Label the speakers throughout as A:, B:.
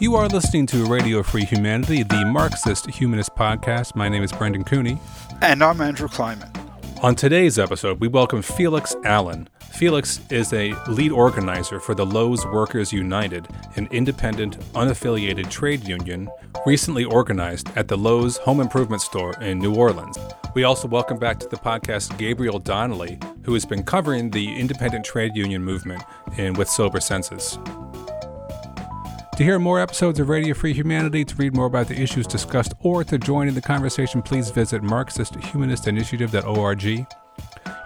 A: You are listening to Radio Free Humanity, the Marxist Humanist podcast. My name is Brendan Cooney.
B: And I'm Andrew Kliman.
A: On today's episode, we welcome Felix Allen. Felix is a lead organizer for the Lowe's Workers United, an independent, unaffiliated trade union recently organized at the Lowe's Home Improvement Store in New Orleans. We also welcome back to the podcast Gabriel Donnelly, who has been covering the independent trade union movement in With Sober Senses. To hear more episodes of Radio Free Humanity, to read more about the issues discussed, or to join in the conversation, please visit MarxistHumanistInitiative.org. You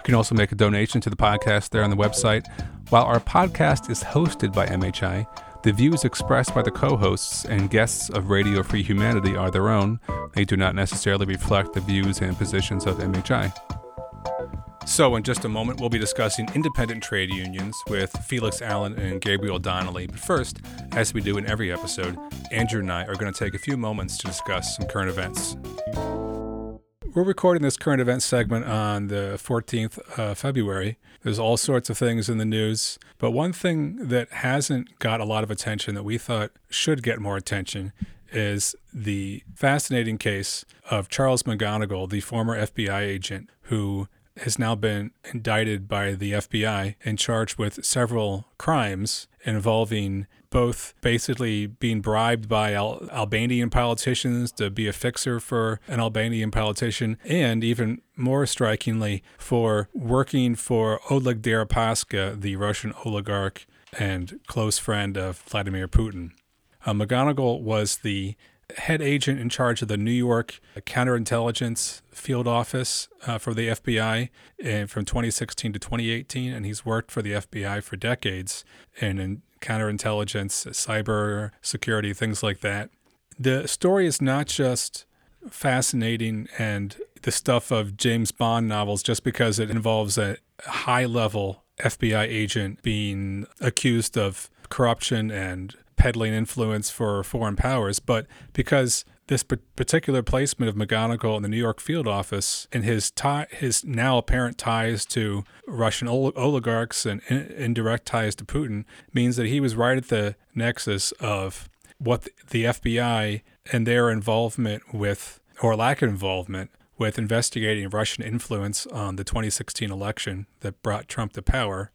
A: can also make a donation to the podcast there on the website. While our podcast is hosted by MHI, the views expressed by the co hosts and guests of Radio Free Humanity are their own. They do not necessarily reflect the views and positions of MHI. So, in just a moment, we'll be discussing independent trade unions with Felix Allen and Gabriel Donnelly. But first, as we do in every episode, Andrew and I are going to take a few moments to discuss some current events. We're recording this current event segment on the 14th of February. There's all sorts of things in the news, but one thing that hasn't got a lot of attention that we thought should get more attention is the fascinating case of Charles McGonigal, the former FBI agent who has now been indicted by the FBI and charged with several crimes involving both basically being bribed by Al- Albanian politicians to be a fixer for an Albanian politician, and even more strikingly, for working for Oleg Deripaska, the Russian oligarch and close friend of Vladimir Putin. Uh, McGonigal was the head agent in charge of the New York counterintelligence field office uh, for the FBI and from 2016 to 2018, and he's worked for the FBI for decades and in counterintelligence, cyber security, things like that. The story is not just fascinating and the stuff of James Bond novels just because it involves a high level FBI agent being accused of corruption and peddling influence for foreign powers, but because this particular placement of McGonigal in the New York field office and his tie, his now apparent ties to Russian oligarchs and indirect ties to Putin means that he was right at the nexus of what the FBI and their involvement with or lack of involvement with investigating Russian influence on the 2016 election that brought Trump to power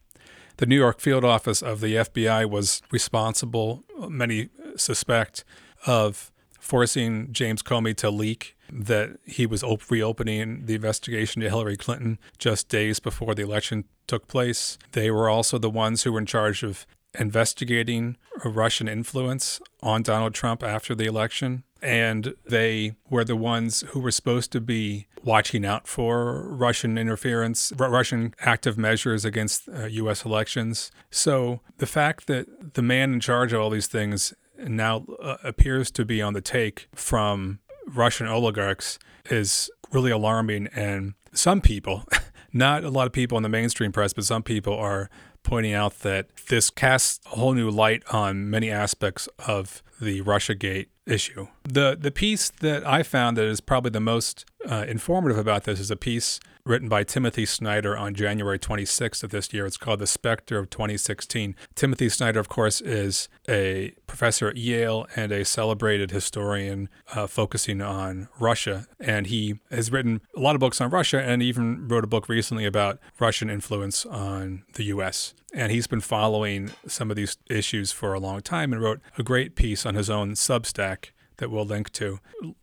A: the New York field office of the FBI was responsible, many suspect, of forcing James Comey to leak that he was op- reopening the investigation to Hillary Clinton just days before the election took place. They were also the ones who were in charge of investigating Russian influence on Donald Trump after the election. And they were the ones who were supposed to be watching out for Russian interference, Russian active measures against uh, U.S. elections. So the fact that the man in charge of all these things now uh, appears to be on the take from Russian oligarchs is really alarming. And some people, not a lot of people in the mainstream press, but some people are pointing out that this casts a whole new light on many aspects of the Russiagate issue. The the piece that I found that is probably the most uh, informative about this is a piece written by Timothy Snyder on January 26th of this year. It's called The Specter of 2016. Timothy Snyder, of course, is a professor at Yale and a celebrated historian uh, focusing on Russia. And he has written a lot of books on Russia and even wrote a book recently about Russian influence on the U.S. And he's been following some of these issues for a long time and wrote a great piece on his own Substack that we'll link to,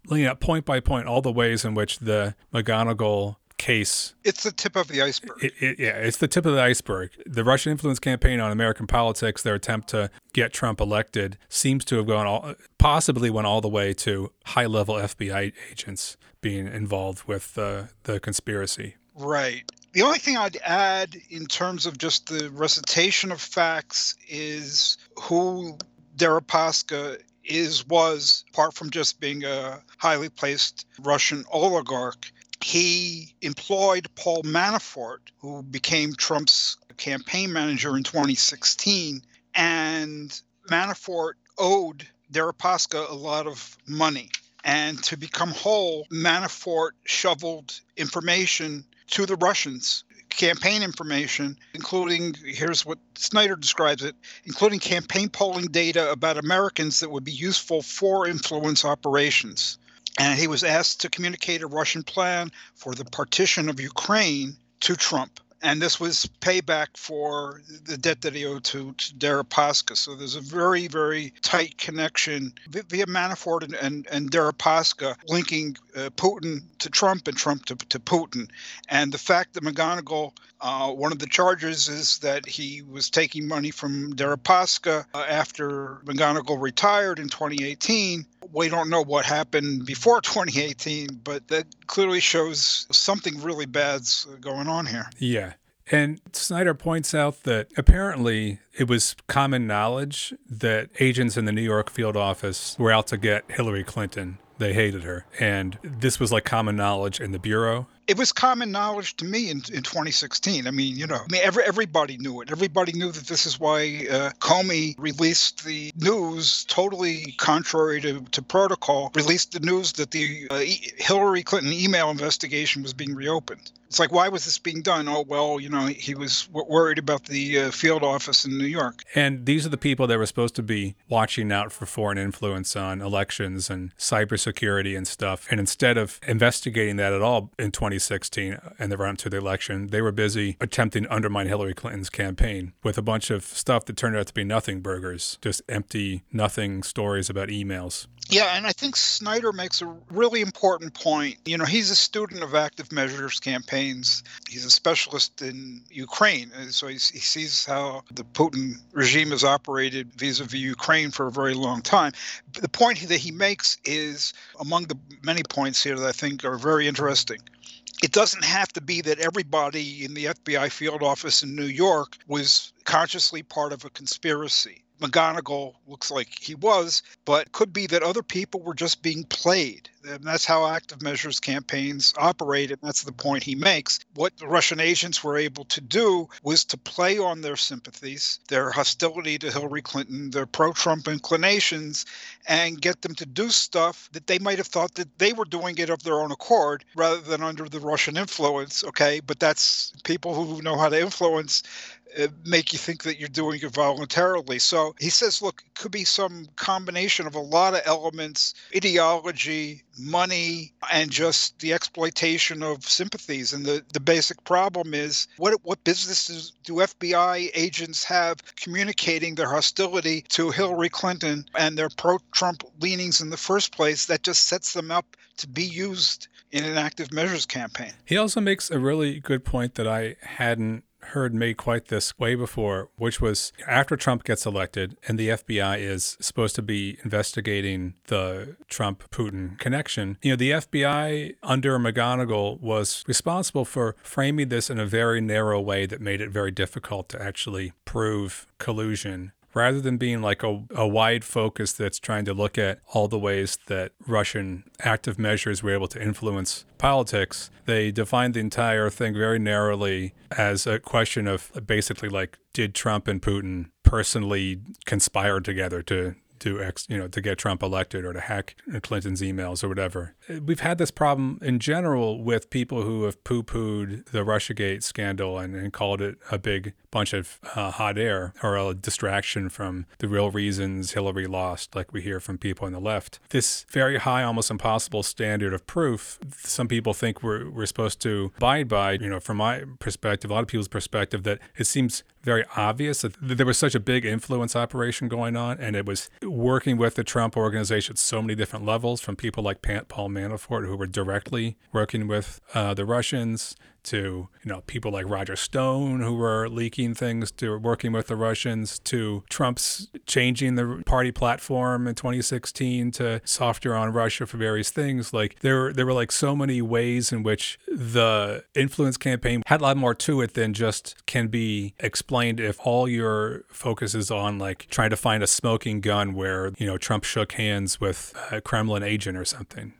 A: laying out point by point all the ways in which the McGonigal case.
B: It's the tip of the iceberg.
A: It, it, yeah, it's the tip of the iceberg. The Russian influence campaign on American politics, their attempt to get Trump elected, seems to have gone all, possibly went all the way to high level FBI agents being involved with uh, the conspiracy.
B: Right. The only thing I'd add in terms of just the recitation of facts is who Deripaska is was apart from just being a highly placed Russian oligarch he employed Paul Manafort, who became Trump's campaign manager in 2016. And Manafort owed Deripaska a lot of money. And to become whole, Manafort shoveled information to the Russians, campaign information, including here's what Snyder describes it, including campaign polling data about Americans that would be useful for influence operations. And he was asked to communicate a Russian plan for the partition of Ukraine to Trump and this was payback for the debt that he owed to, to Deripaska. So there's a very, very tight connection via Manafort and, and, and Deripaska linking uh, Putin to Trump and Trump to, to Putin. And the fact that McGonigal, uh, one of the charges is that he was taking money from Deripaska uh, after McGonigal retired in 2018 we don't know what happened before 2018, but that clearly shows something really bad's going on here.
A: Yeah. And Snyder points out that apparently it was common knowledge that agents in the New York field office were out to get Hillary Clinton. They hated her. And this was like common knowledge in the Bureau
B: it was common knowledge to me in, in 2016. I mean, you know, I mean, every, everybody knew it. Everybody knew that this is why uh, Comey released the news, totally contrary to, to protocol, released the news that the uh, Hillary Clinton email investigation was being reopened. It's like, why was this being done? Oh, well, you know, he was worried about the uh, field office in New York.
A: And these are the people that were supposed to be watching out for foreign influence on elections and cybersecurity and stuff. And instead of investigating that at all in 2016 and the run up to the election, they were busy attempting to undermine Hillary Clinton's campaign with a bunch of stuff that turned out to be nothing burgers, just empty, nothing stories about emails.
B: Yeah, and I think Snyder makes a really important point. You know, he's a student of active measures campaigns. He's a specialist in Ukraine, and so he sees how the Putin regime has operated vis-a-vis Ukraine for a very long time. The point that he makes is among the many points here that I think are very interesting it doesn't have to be that everybody in the FBI field office in New York was consciously part of a conspiracy. McGonigal looks like he was, but could be that other people were just being played. And that's how active measures campaigns operate, and that's the point he makes. What the Russian agents were able to do was to play on their sympathies, their hostility to Hillary Clinton, their pro Trump inclinations, and get them to do stuff that they might have thought that they were doing it of their own accord rather than under the Russian influence. Okay, but that's people who know how to influence Uh, make you think that you're doing it voluntarily. So he says, look, it could be some combination of a lot of elements ideology, money, and just the exploitation of sympathies. And the, the basic problem is what, what businesses do FBI agents have communicating their hostility to Hillary Clinton and their pro Trump leanings in the first place that just sets them up to be used in an active measures campaign.
A: He also makes a really good point that I hadn't heard made quite this way before, which was after Trump gets elected and the FBI is supposed to be investigating the Trump Putin connection. You know, the FBI under McGonigal was responsible for framing this in a very narrow way that made it very difficult to actually prove collusion rather than being like a, a wide focus that's trying to look at all the ways that Russian active measures were able to influence politics, they defined the entire thing very narrowly as a question of basically like, did Trump and Putin personally conspire together to to ex, you know, to get Trump elected or to hack Clinton's emails or whatever. We've had this problem in general with people who have poo-pooed the RussiaGate scandal and, and called it a big bunch of uh, hot air or a distraction from the real reasons Hillary lost, like we hear from people on the left. This very high, almost impossible standard of proof, some people think we're, we're supposed to abide by, you know, from my perspective, a lot of people's perspective, that it seems very obvious that there was such a big influence operation going on and it was working with the Trump organization at so many different levels from people like Pant Paul Manafort who were directly working with uh, the Russians to you know people like Roger Stone who were leaking things to working with the Russians to Trump's changing the party platform in 2016 to softer on Russia for various things. Like there there were like so many ways in which the influence campaign had a lot more to it than just can be explained if all your focus is on like trying to find a smoking gun where you know Trump shook hands with a Kremlin agent or something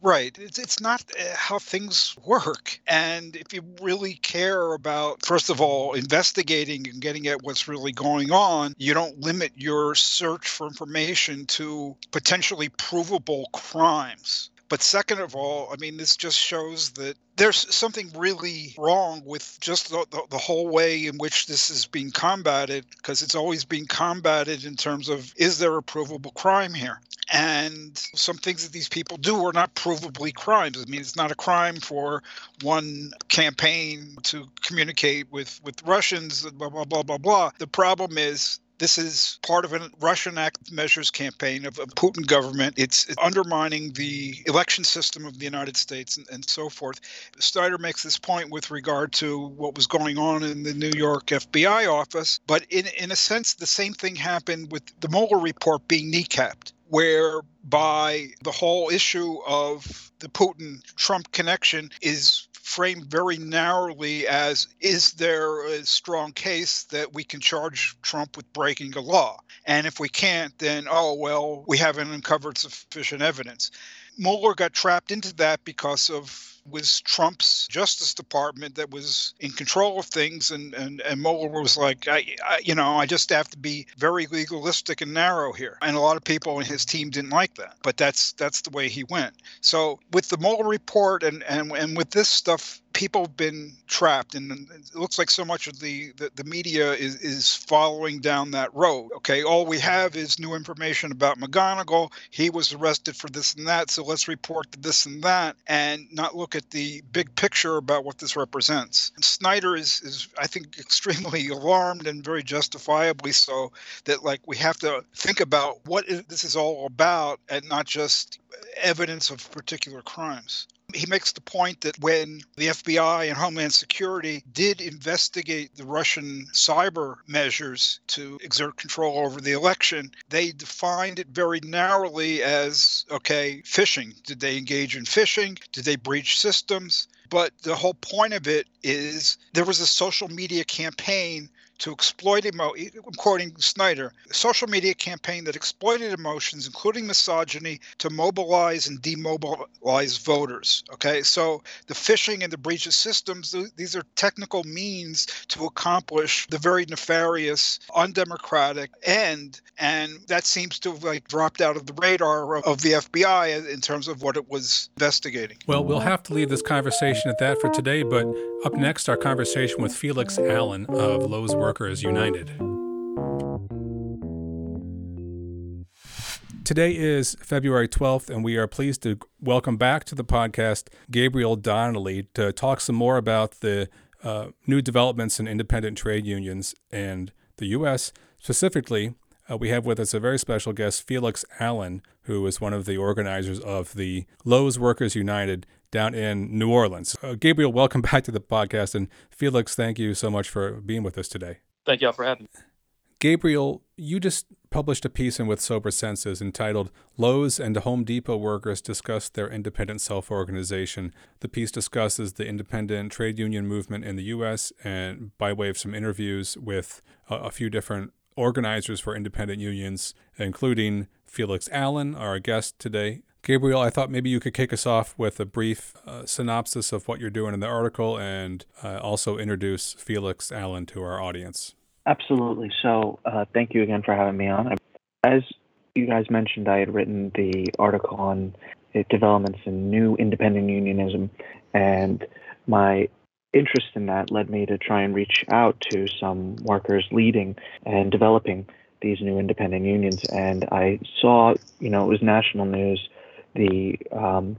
B: Right. It's, it's not uh, how things work. And if you really care about, first of all, investigating and getting at what's really going on, you don't limit your search for information to potentially provable crimes But second of all, I mean, this just shows that there's something really wrong with just the, the, the whole way in which this is being combated, because it's always being combated in terms of is there a provable crime here? And some things that these people do are not provably crimes. I mean, it's not a crime for one campaign to communicate with, with Russians, blah, blah, blah, blah, blah. The problem is this is part of a Russian act measures campaign of a Putin government. It's, undermining the election system of the United States and, and so forth. Snyder makes this point with regard to what was going on in the New York FBI office, but in, in a sense, the same thing happened with the Mueller report being kneecapped whereby the whole issue of the Putin Trump connection is framed very narrowly as is there a strong case that we can charge Trump with breaking a law? And if we can't, then, oh, well, we haven't uncovered sufficient evidence. Mueller got trapped into that because of was Trump's Justice Department that was in control of things, and and and Mueller was like, I, I, you know, I just have to be very legalistic and narrow here, and a lot of people in his team didn't like that, but that's that's the way he went. So with the Mueller report and and and with this stuff, people have been trapped and it looks like so much of the, the, the, media is, is following down that road okay? All we have is new information about McGonigal. He was arrested for this and that so let's report this and that and not look at the big picture about what this represents. And snyder is, is i think extremely alarmed and very justifiably so that like we have to think about what this is all about and not just evidence of particular crimes he makes the point that when the FBI and Homeland Security did investigate the Russian cyber measures to exert control over the election, they defined it very narrowly as okay, phishing. Did they engage in phishing? Did they breach systems? But the whole point of it is there was a social media campaign to exploit I'm quoting Snyder, social media campaign that exploited emotions, including misogyny, to mobilize and demobilize voters. Okay, so the phishing and the breach of systems, these are technical means to accomplish the very nefarious, undemocratic end, and that seems to have like dropped out of the radar of the FBI in terms of what it was investigating.
A: Well, we'll have to leave this conversation at that for today, but up next, our conversation with Felix Allen of Lowe's Workers United. Today is February 12th, and we are pleased to welcome back to the podcast Gabriel Donnelly to talk some more about the uh, new developments in independent trade unions and the U.S. Specifically, uh, we have with us a very special guest, Felix Allen, who is one of the organizers of the Lowe's Workers United down in New Orleans. Uh, Gabriel, welcome back to the podcast. And Felix, thank you so much for being with us today.
C: Thank you all for having me.
A: Gabriel, you just published a piece in With Sober Senses entitled Lowe's and Home Depot Workers Discuss Their Independent Self Organization. The piece discusses the independent trade union movement in the U.S. and by way of some interviews with a, a few different organizers for independent unions, including Felix Allen, our guest today. Gabriel, I thought maybe you could kick us off with a brief uh, synopsis of what you're doing in the article and uh, also introduce Felix Allen to our audience.
D: Absolutely. So, uh, thank you again for having me on. As you guys mentioned, I had written the article on developments in new independent unionism, and my interest in that led me to try and reach out to some workers leading and developing these new independent unions. And I saw, you know, it was national news, the um,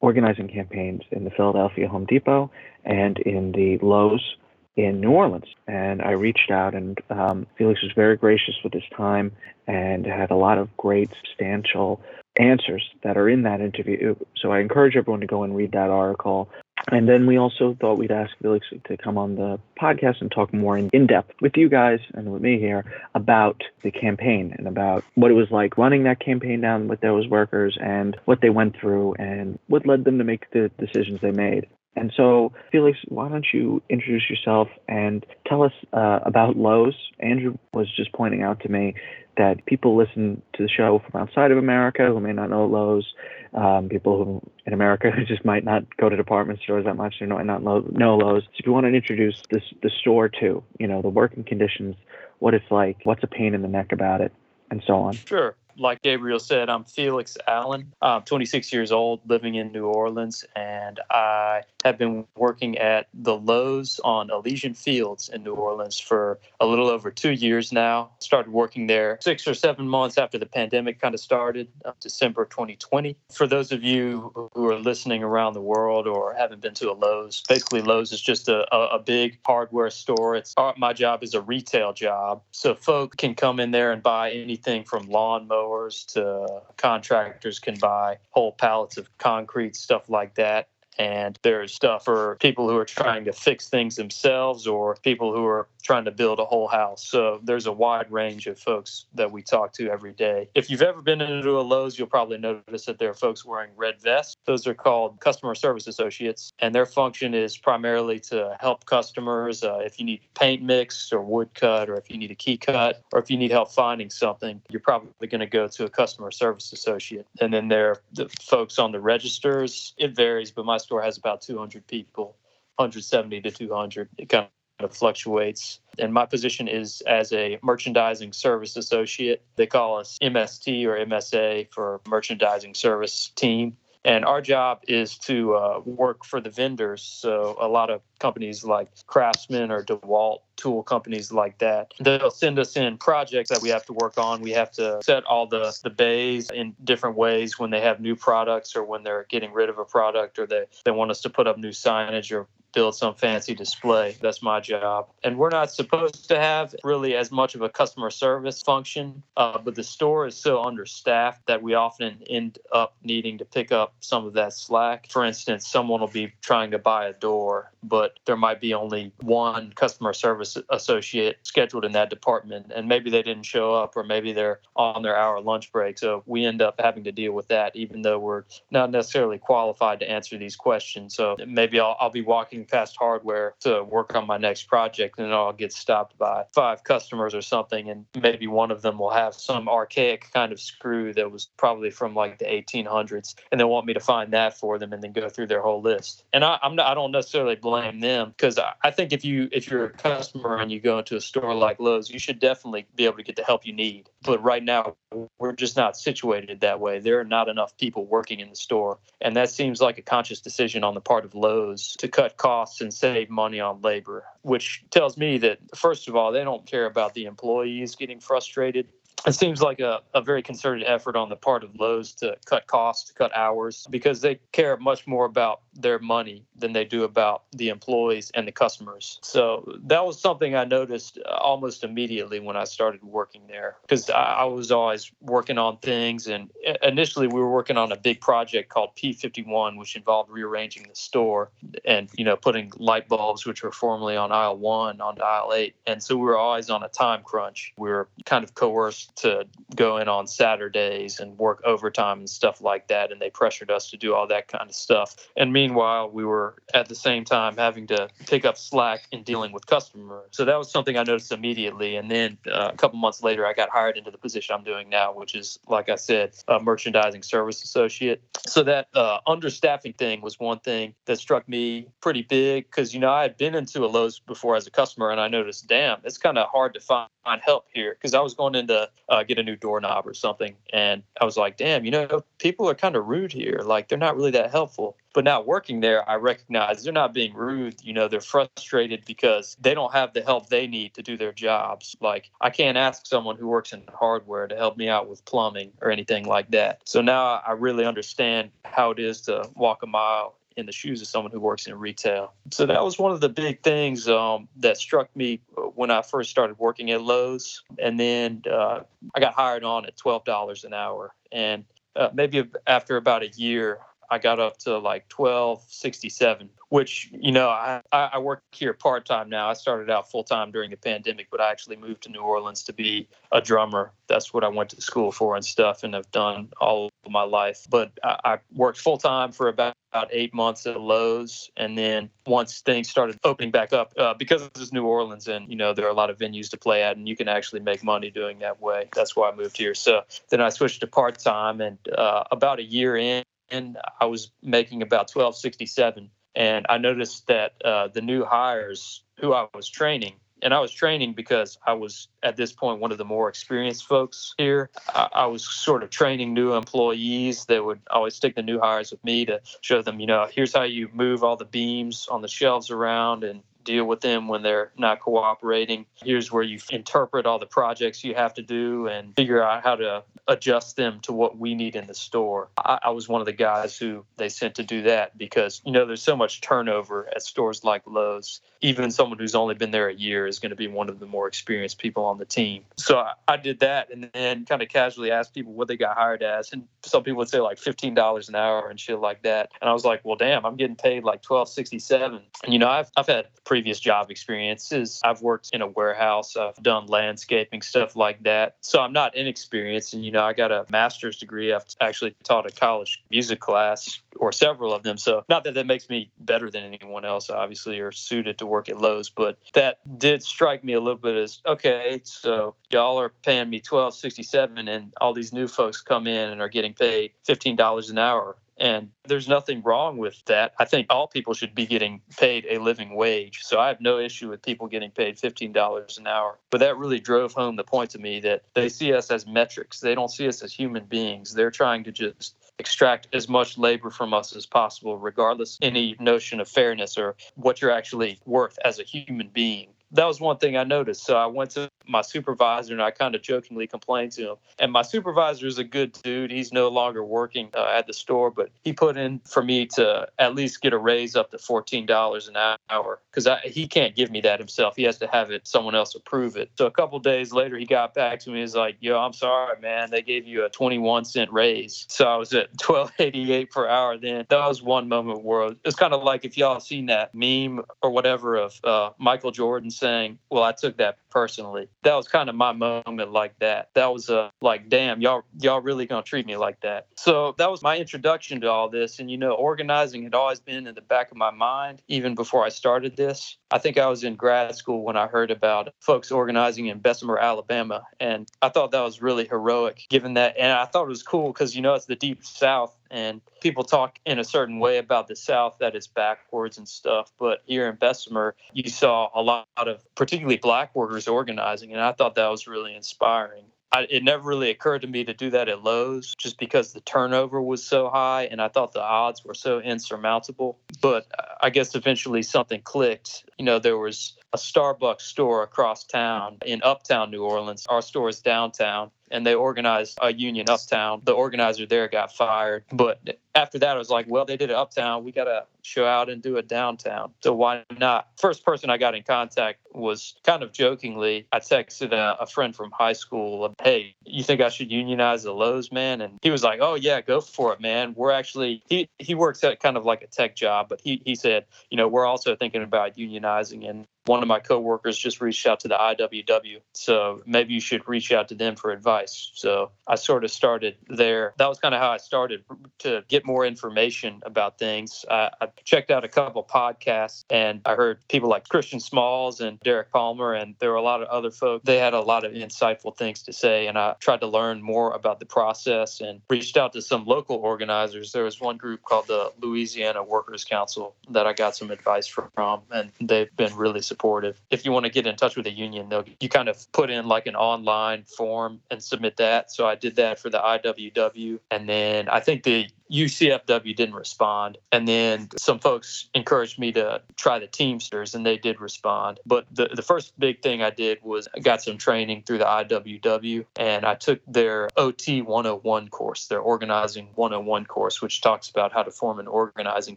D: organizing campaigns in the Philadelphia Home Depot and in the Lowe's in New Orleans. And I reached out, and um, Felix was very gracious with his time and had a lot of great, substantial answers that are in that interview. So I encourage everyone to go and read that article. And then we also thought we'd ask Felix to come on the podcast and talk more in, in depth with you guys and with me here about the campaign and about what it was like running that campaign down with those workers and what they went through and what led them to make the decisions they made. And so, Felix, why don't you introduce yourself and tell us uh, about Lowe's? Andrew was just pointing out to me that people listen to the show from outside of America who may not know Lowe's, um, people who in America who just might not go to department stores that much, they might not know, know Lowe's. So if you want to introduce this the store to, you know, the working conditions, what it's like, what's a pain in the neck about it, and so on.
C: Sure. Like Gabriel said, I'm Felix Allen. I'm 26 years old, living in New Orleans, and I have been working at the Lowe's on Elysian Fields in New Orleans for a little over two years now. Started working there six or seven months after the pandemic kind of started, December 2020. For those of you who are listening around the world or haven't been to a Lowe's, basically Lowe's is just a, a, big hardware store. It's uh, my job is a retail job, so folk can come in there and buy anything from lawnmowers to contractors can buy whole pallets of concrete, stuff like that and there's stuff for people who are trying to fix things themselves or people who are trying to build a whole house. So there's a wide range of folks that we talk to every day. If you've ever been into a Lowe's, you'll probably notice that there are folks wearing red vests. Those are called customer service associates, and their function is primarily to help customers uh, if you need paint mix or wood cut, or if you need a key cut, or if you need help finding something, you're probably going to go to a customer service associate. And then there are the folks on the registers. It varies, but my store has about 200 people. 170 to 200. It kind of fluctuates. And my position is as a merchandising service associate. They call us MST or MSA for merchandising service team. And our job is to uh, work for the vendors. So a lot of companies like Craftsman or DeWalt tool companies like that, they'll send us in projects that we have to work on. We have to set all the, the bays in different ways when they have new products or when they're getting rid of a product or they, they want us to put up new signage or build some fancy display. That's my job. And we're not supposed to have really as much of a customer service function, uh, but the store is so understaffed that we often end up needing to pick up some of that slack. For instance, someone will be trying to buy a door, but there might be only one customer service associate scheduled in that department, and maybe they didn't show up, or maybe they're on their hour lunch break. So we end up having to deal with that, even though we're not necessarily qualified to answer these questions. So maybe I'll, I'll be walking past hardware to work on my next project and I'll get stopped by five customers or something and maybe one of them will have some archaic kind of screw that was probably from like the 1800s and they want me to find that for them and then go through their whole list and I, I'm not, I don't necessarily blame them because I, I think if you if you're a customer and you go into a store like Lowe's you should definitely be able to get the help you need. But right now we're just not situated that way. There are not enough people working in the store. And that seems like a conscious decision on the part of Lowe's to cut costs costs and save money on labor, which tells me that, first of all, they don't care about the employees getting frustrated. It seems like a, a very concerted effort on the part of Lowe's to cut costs, to cut hours, because they care much more about their money than they do about the employees and the customers. So that was something I noticed uh, almost immediately when I started working there, because I, was always working on things. And initially, we were working on a big project called P51, which involved rearranging the store and you know putting light bulbs, which were formerly on aisle one, onto aisle eight. And so we were always on a time crunch. We were kind of coerced to go in on Saturdays and work overtime and stuff like that. And they pressured us to do all that kind of stuff. And meanwhile, we were at the same time having to pick up slack in dealing with customers. So that was something I noticed immediately. And then uh, a couple months later, I got hired into the position I'm doing now, which is, like I said, a merchandising service associate. So that uh, understaffing thing was one thing that struck me pretty big because, you know, I had been into a Lowe's before as a customer and I noticed, damn, it's kind of hard to find help here because I was going into uh, get a new doorknob or something. And I was like, damn, you know, people are kind of rude here. Like, they're not really that helpful. But now working there, I recognize they're not being rude. You know, they're frustrated because they don't have the help they need to do their jobs. Like, I can't ask someone who works in hardware to help me out with plumbing or anything like that. So now I really understand how it is to walk a mile in the shoes of someone who works in retail. So that was one of the big things um, that struck me when I first started working at Lowe's. And then uh, I got hired on at $12 an hour. And uh, maybe after about a year, I got up to like 1267 which you know I, I work here part time now. I started out full time during the pandemic, but I actually moved to New Orleans to be a drummer. That's what I went to school for and stuff, and I've done all of my life. But I, I worked full time for about about eight months at Lowe's, and then once things started opening back up, uh, because this is New Orleans, and you know there are a lot of venues to play at, and you can actually make money doing that way. That's why I moved here. So then I switched to part time, and uh, about a year in. And I was making about twelve sixty seven and I noticed that uh, the new hires who I was training and I was training because I was at this point one of the more experienced folks here. I, I, was sort of training new employees that would always stick the new hires with me to show them, you know, here's how you move all the beams on the shelves around and deal with them when they're not cooperating. Here's where you interpret all the projects you have to do and figure out how to adjust them to what we need in the store. I, I, was one of the guys who they sent to do that because, you know, there's so much turnover at stores like Lowe's. Even someone who's only been there a year is going to be one of the more experienced people on the team. So I, I did that and then kind of casually asked people what they got hired as. And some people would say like $15 an hour and shit like that. And I was like, well, damn, I'm getting paid like 1267 And, you know, I've, I've had previous job experiences. I've worked in a warehouse, I've done landscaping, stuff like that. So I'm not inexperienced. And, you know, I got a master's degree. I've actually taught a college music class or several of them. So not that that makes me better than anyone else, obviously, or suited to work at Lowe's, but that did strike me a little bit as okay, so y'all are paying me twelve sixty seven and all these new folks come in and are getting paid fifteen dollars an hour and there's nothing wrong with that. I think all people should be getting paid a living wage. So I have no issue with people getting paid $15 an hour. But that really drove home the point to me that they see us as metrics. They don't see us as human beings. They're trying to just extract as much labor from us as possible, regardless any notion of fairness or what you're actually worth as a human being that was one thing I noticed. So I went to my supervisor and I kind of jokingly complained to him. And my supervisor is a good dude. He's no longer working uh, at the store, but he put in for me to at least get a raise up to $14 an hour because he can't give me that himself. He has to have it, someone else approve it. So a couple days later, he got back to me. He's like, yo, I'm sorry, man. They gave you a 21 cent raise. So I was at 1288 per hour then. That was one moment where it's kind of like if y'all seen that meme or whatever of uh, Michael Jordan saying, well, I took that personally. That was kind of my moment like that. That was uh, like, damn, y'all y'all really gonna treat me like that. So that was my introduction to all this. And you know, organizing had always been in the back of my mind even before I started this. I think I was in grad school when I heard about folks organizing in Bessemer, Alabama, and I thought that was really heroic given that and I thought it was cool because you know it's the deep south and people talk in a certain way about the South that is backwards and stuff. But here in Bessemer, you saw a lot of particularly black workers organizing, and I thought that was really inspiring. I, it never really occurred to me to do that at Lowe's just because the turnover was so high and I thought the odds were so insurmountable. But I guess eventually something clicked. You know, there was a Starbucks store across town in uptown New Orleans. Our store is downtown and they organized a union uptown. The organizer there got fired. But after that, I was like, well, they did it uptown. We got to show out and do it downtown. So why not? First person I got in contact was kind of jokingly, I texted a, a friend from high school, hey, you think I should unionize the Lowe's man? And he was like, oh, yeah, go for it, man. We're actually, he, he works at kind of like a tech job, but he, he said, you know, we're also thinking about unionizing. And one of my coworkers just reached out to the IWW. So maybe you should reach out to them for advice. So I sort of started there. That was kind of how I started to get more information about things. I, I checked out a couple podcasts and I heard people like Christian Smalls and Derrick Palmer, and there were a lot of other folks. They had a lot of insightful things to say. And I tried to learn more about the process and reached out to some local organizers. There was one group called the Louisiana Workers Council that I got some advice from, and they've been really supportive supportive. If you want to get in touch with a union, they'll you kind of put in like an online form and submit that. So I did that for the IWW, and then I think the UCFW didn't respond. And then some folks encouraged me to try the Teamsters, and they did respond. But the, the first big thing I did was I got some training through the IWW, and I took their OT 101 course, their Organizing 101 course, which talks about how to form an organizing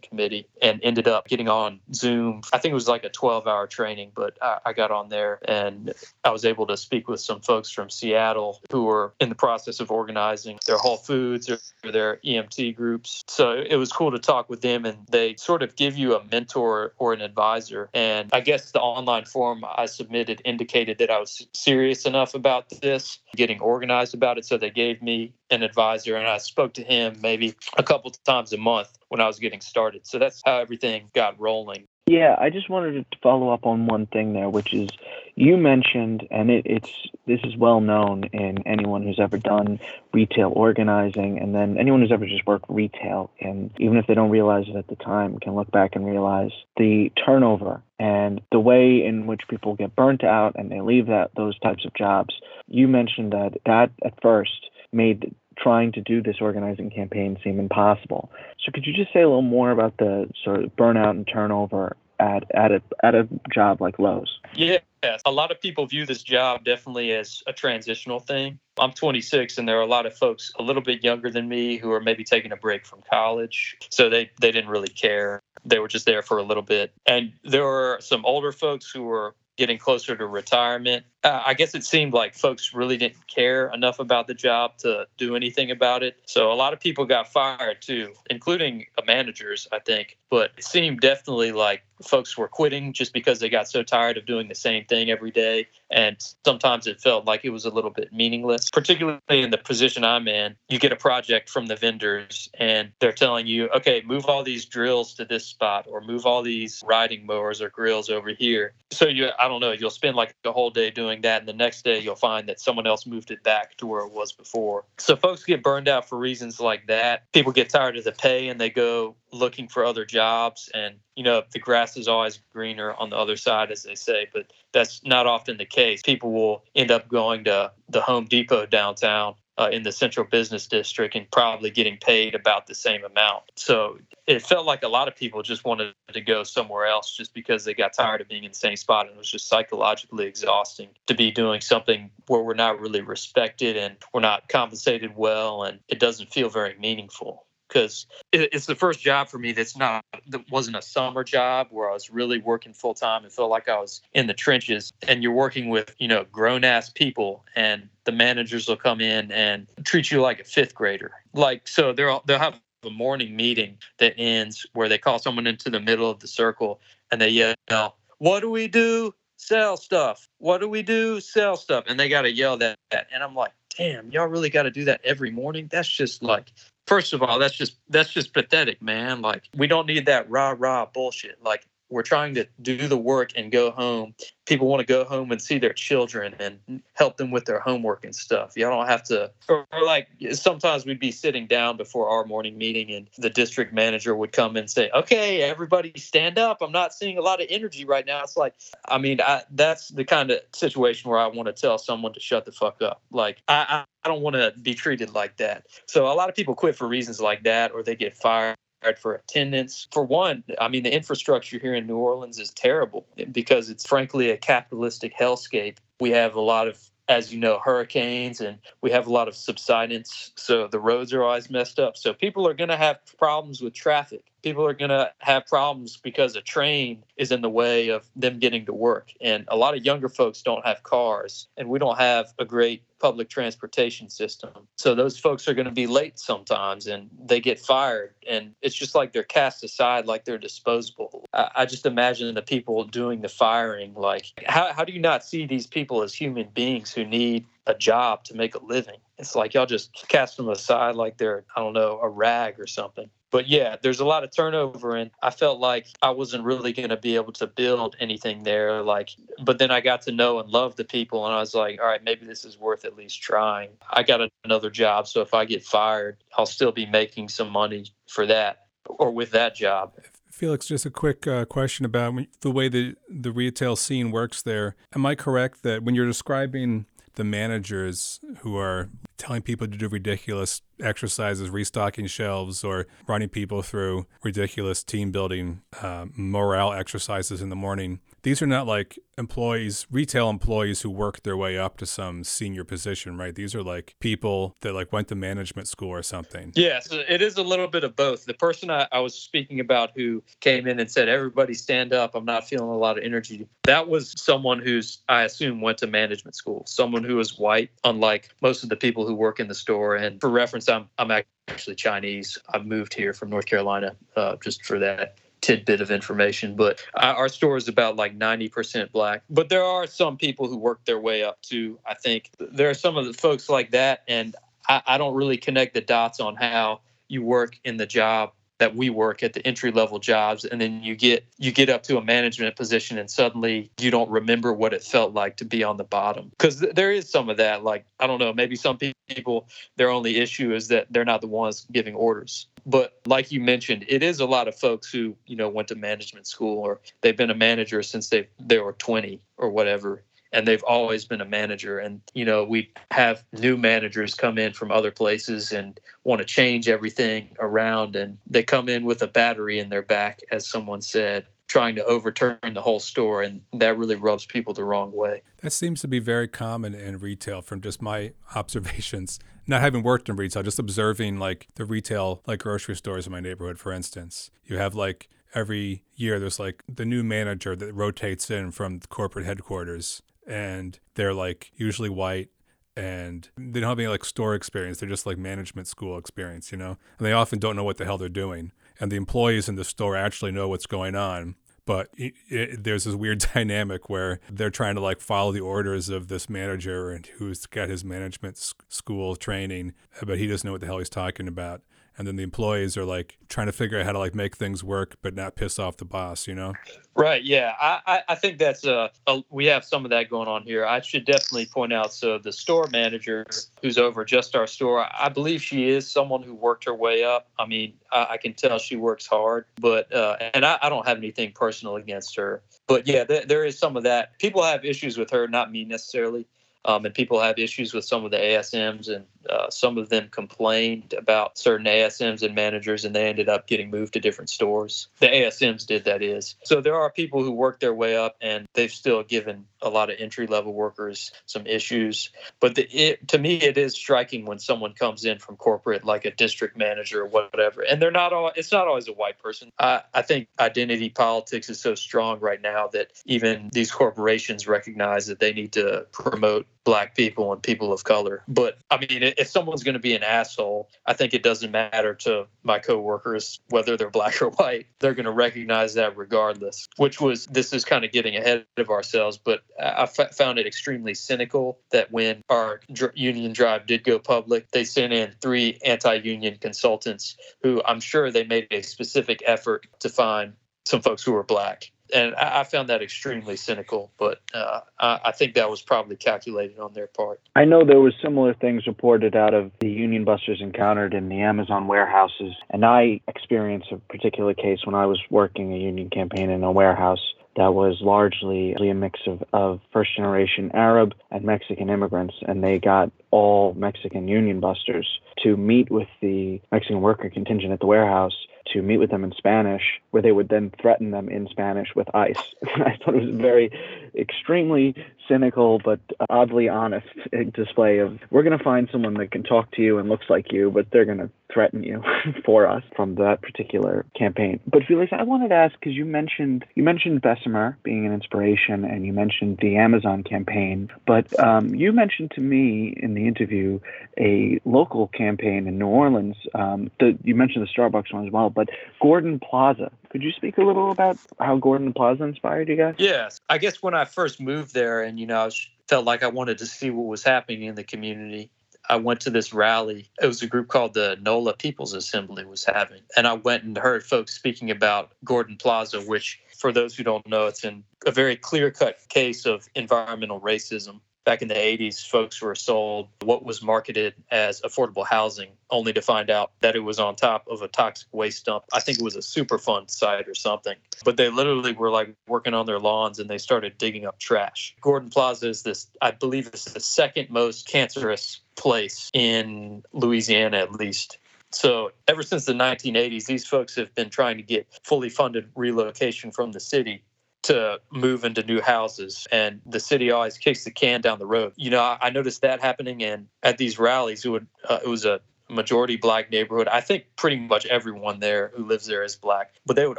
C: committee, and ended up getting on Zoom. I think it was like a 12 hour training, but I, I got on there and I was able to speak with some folks from Seattle who were in the process of organizing their Whole Foods or their EMT group groups. So it was cool to talk with them, and they sort of give you a mentor or an advisor. And I guess the online form I submitted indicated that I was serious enough about this, getting organized about it. So they gave me an advisor, and I spoke to him maybe a couple times a month when I was getting started. So that's how everything got rolling.
D: Yeah, I just wanted to follow up on one thing there, which is you mentioned, and it, it's this is well known in anyone who's ever done retail organizing, and then anyone who's ever just worked retail, and even if they don't realize it at the time, can look back and realize the turnover and the way in which people get burnt out and they leave that those types of jobs. You mentioned that that at first made trying to do this organizing campaign seem impossible. So could you just say a little more about the sort of burnout and turnover at at a at a job like Lowe's?
C: Yeah, a lot of people view this job definitely as a transitional thing. I'm 26 and there are a lot of folks a little bit younger than me who are maybe taking a break from college. So they they didn't really care. They were just there for a little bit. And there are some older folks who were getting closer to retirement. Uh, I guess it seemed like folks really didn't care enough about the job to do anything about it. So a lot of people got fired too, including managers, I think. But it seemed definitely like folks were quitting just because they got so tired of doing the same thing every day. And sometimes it felt like it was a little bit meaningless, particularly in the position I'm in. You get a project from the vendors and they're telling you, okay, move all these drills to this spot or move all these riding mowers or grills over here. So you, I don't know, you'll spend like the whole day doing that. And the next day you'll find that someone else moved it back to where it was before. So folks get burned out for reasons like that. People get tired of the pay and they go looking for other jobs and you know the grass is always greener on the other side as they say but that's not often the case people will end up going to the home depot downtown uh, in the central business district and probably getting paid about the same amount. So it felt like a lot of people just wanted to go somewhere else just because they got tired of being in the same spot and it was just psychologically exhausting to be doing something where we're not really respected and we're not compensated well and it doesn't feel very meaningful because it's the first job for me that's not that wasn't a summer job where I was really working full time and felt like I was in the trenches. And you're working with you know grown ass people, and the managers will come in and treat you like a fifth grader. Like so, they'll they'll have a morning meeting that ends where they call someone into the middle of the circle and they yell, "What do we do? Sell stuff. What do we do? Sell stuff." And they got to yell that. And I'm like, damn, y'all really got to do that every morning. That's just like first of all, that's just that's just pathetic, man. Like we don't need that rah rah bullshit. Like we're trying to do the work and go home. People want to go home and see their children and help them with their homework and stuff. Y'all don't have to, or, or, like sometimes we'd be sitting down before our morning meeting and the district manager would come and say, okay, everybody stand up. I'm not seeing a lot of energy right now. It's like, I mean, I, that's the kind of situation where I want to tell someone to shut the fuck up. Like, I, I don't want to be treated like that. So a lot of people quit for reasons like that, or they get fired for attendance. For one, I mean, the infrastructure here in New Orleans is terrible because it's frankly a capitalistic hellscape. We have a lot of as you know, hurricanes and we have a lot of subsidence. So the roads are always messed up. So people are going to have problems with traffic people are going to have problems because a train is in the way of them getting to work. And a lot of younger folks don't have cars, and we don't have a great public transportation system. So those folks are going to be late sometimes and they get fired. And it's just like they're cast aside like they're disposable. I, I just imagine the people doing the firing like, how, how do you not see these people as human beings who need a job to make a living? It's like y'all just cast them aside like they're, I don't know, a rag or something but yeah, there's a lot of turnover, and I felt like I wasn't really going to be able to build anything there. Like, but then I got to know and love the people, and I was like, all right, maybe this is worth at least trying. I got another job, so if I get fired, I'll still be making some money for that or with that job.
A: Felix, just a quick uh, question about the way the the retail scene works there. Am I correct that when you're describing the managers who are telling people to do ridiculous exercises, restocking shelves, or running people through ridiculous team building uh, morale exercises in the morning. These are not like employees, retail employees who work their way up to some senior position, right? These are like people that like went to management school or something.
C: Yes, it is a little bit of both. The person I, I was speaking about who came in and said, "Everybody stand up. I'm not feeling a lot of energy." That was someone who's I assume went to management school. Someone who is white, unlike most of the people who work in the store. And for reference, I'm I'm actually Chinese. I moved here from North Carolina uh, just for that tidbit of information. But our store is about like 90% black. But there are some people who work their way up too. I think there are some of the folks like that. And I, I don't really connect the dots on how you work in the job that we work at the entry level jobs and then you get you get up to a management position and suddenly you don't remember what it felt like to be on the bottom. Because th- there is some of that like i don't know maybe some people their only issue is that they're not the ones giving orders. But like you mentioned it is a lot of folks who you know went to management school or they've been a manager since they they were 20 or whatever and they've always been a manager. And you know we have new managers come in from other places and want to change everything around. And they come in with a battery in their back as someone said trying to overturn the whole store. And that really rubs people the wrong way.
A: That seems to be very common in retail from just my observations. Not having worked in retail just observing like the retail like grocery stores in my neighborhood for instance. You have like every year there's like the new manager that rotates in from corporate headquarters and they're like usually white and they don't have any like store experience. They're just like management school experience, you know? And they often don't know what the hell they're doing. And the employees in the store actually know what's going on. But it, it, there's this weird dynamic where they're trying to like follow the orders of this manager and who's got his management school training, but he doesn't know what the hell he's talking about and then the employees are like trying to figure out how to like make things work but not piss off the boss you know?
C: Right yeah. I i think that's uh a, we have some of that going on here. I should definitely point out so the store manager who's over just our store i believe she is someone who worked her way up. I mean i, I can tell she works hard but uh and I, I don't have anything personal against her. But yeah th- there is some of that. People have issues with her not me necessarily um, and people have issues with some of the ASMs, and uh, some of them complained about certain ASMs and managers, and they ended up getting moved to different stores. The ASMs did, that is. So there are people who work their way up, and they've still given a lot of entry level workers some issues. But the, it, to me, it is striking when someone comes in from corporate, like a district manager or whatever, and they're not all. It's not always a white person. I, I think identity politics is so strong right now that even these corporations recognize that they need to promote black people and people of color. But I mean, if someone's going to be an asshole, I think it doesn't matter to my coworkers whether they're black or white. They're going to recognize that regardless. Which was this is kind of getting ahead of ourselves, but I f- found it extremely cynical that when our dr- union drive did go public, they sent in three anti-union consultants who I'm sure they made a specific effort to find some folks who were black and I, found that extremely cynical. But uh, I, I, think that was probably calculated on their part.
D: I know there was similar things reported out of the union busters encountered in the Amazon warehouses, and I experienced a particular case when I was working a union campaign in a warehouse that was largely a mix of, of first generation Arab and Mexican immigrants, and they got all Mexican union busters to meet with the Mexican worker contingent at the warehouse to meet with them in Spanish, where they would then threaten them in Spanish with ICE. I thought it was a very extremely cynical but oddly honest display of we're going to find someone that can talk to you and looks like you, but they're going to threaten you for us from that particular campaign. But Felix, I wanted to ask because you mentioned you mentioned Bessemer being an inspiration, and you mentioned the Amazon campaign, but um, you mentioned to me in the interview a local campaign in New Orleans. Um, the, you mentioned the Starbucks one as well, but Gordon Plaza. Could you speak a little about how Gordon Plaza inspired you guys?
C: Yes, I guess when I first moved there, and you know, I felt like I wanted to see what was happening in the community. I went to this rally. It was a group called the NOLA People's Assembly was having, and I went and heard folks speaking about Gordon Plaza, which, for those who don't know, it's in a very clear-cut case of environmental racism back in the 80s, folks were sold what was marketed as affordable housing, only to find out that it was on top of a toxic waste dump. I think it was a Superfund site or something. But they literally were like working on their lawns and they started digging up trash. Gordon Plaza is this, I believe, it's the second most cancerous place in Louisiana, at least. So, ever since the 1980s, these folks have been trying to get fully funded relocation from the city to move into new houses and the city always kicks the can down the road. You know i, noticed that happening and at these rallies it would uh, it was a majority black neighborhood. I think pretty much everyone there who lives there is black but they would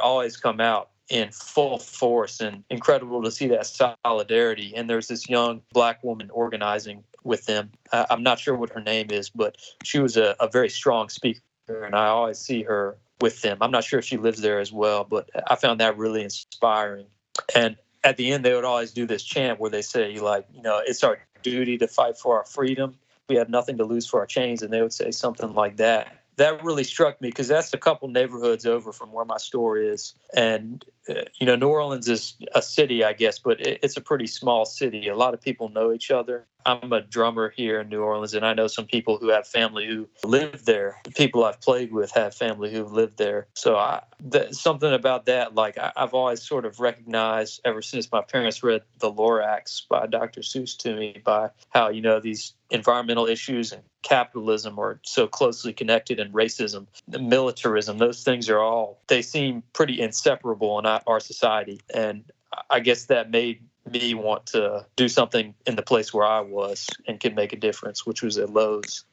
C: always come out in full force and incredible to see that solidarity. And there's this young black woman organizing with them. Uh, i'm not sure what her name is but she was a, a very strong speaker and i always see her with them. I'm not sure if she lives there as well but i found that really inspiring and at the end, they would always do this chant where they say, like, you know, it's our duty to fight for our freedom. We have nothing to lose for our chains. And they would say something like that. That really struck me because that's a couple neighborhoods over from where my store is. And, uh, you know, New Orleans is a city, I guess, but it, it's a pretty small city. A lot of people know each other. I'm a drummer here in New Orleans, and I know some people who have family who live there. The people I've played with have family who lived there. So I, that, something about that, like I, I've always sort of recognized ever since my parents read The Lorax by Dr. Seuss to me by how, you know, these environmental issues and capitalism are so closely connected and racism militarism those things are all they seem pretty inseparable in our society and i guess that made me want to do something in the place where i was and could make a difference which was at Lowe's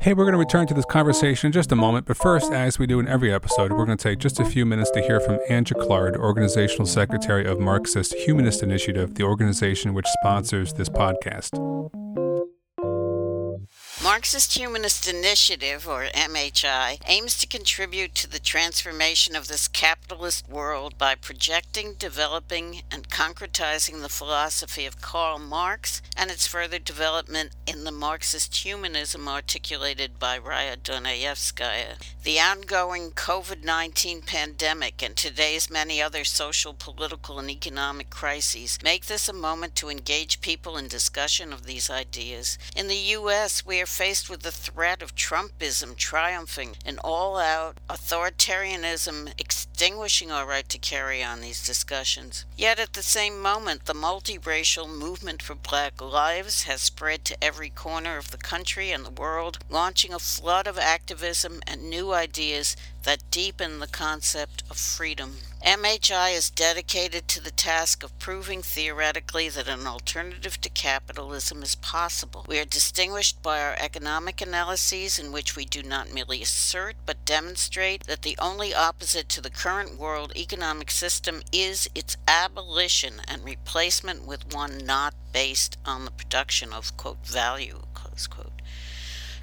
A: Hey, we're going to return to this conversation in just a moment, but first, as we do in every episode, we're going to take just a few minutes to hear from Anne Jaclard, Organizational Secretary of Marxist Humanist Initiative, the organization which sponsors this podcast.
E: Marxist Humanist Initiative, or MHI, aims to contribute to the transformation of this capitalist world by projecting, developing, and concretizing the philosophy of Karl Marx and its further development in the Marxist humanism articulated by Raya Dunayevskaya. The ongoing COVID 19 pandemic and today's many other social, political, and economic crises make this a moment to engage people in discussion of these ideas. In the U.S., we are faced with the threat of Trumpism triumphing, an all out authoritarianism extinguishing our right to carry on these discussions. Yet at the same moment, the multiracial movement for black lives has spread to every corner of the country and the world, launching a flood of activism and new ideas that deepen the concept of freedom. MHI is dedicated to the task of proving theoretically that an alternative to capitalism is possible. We are distinguished by our economic analyses, in which we do not merely assert but demonstrate that the only opposite to the current world economic system is its abolition and replacement with one not based on the production of, quote, value, close quote.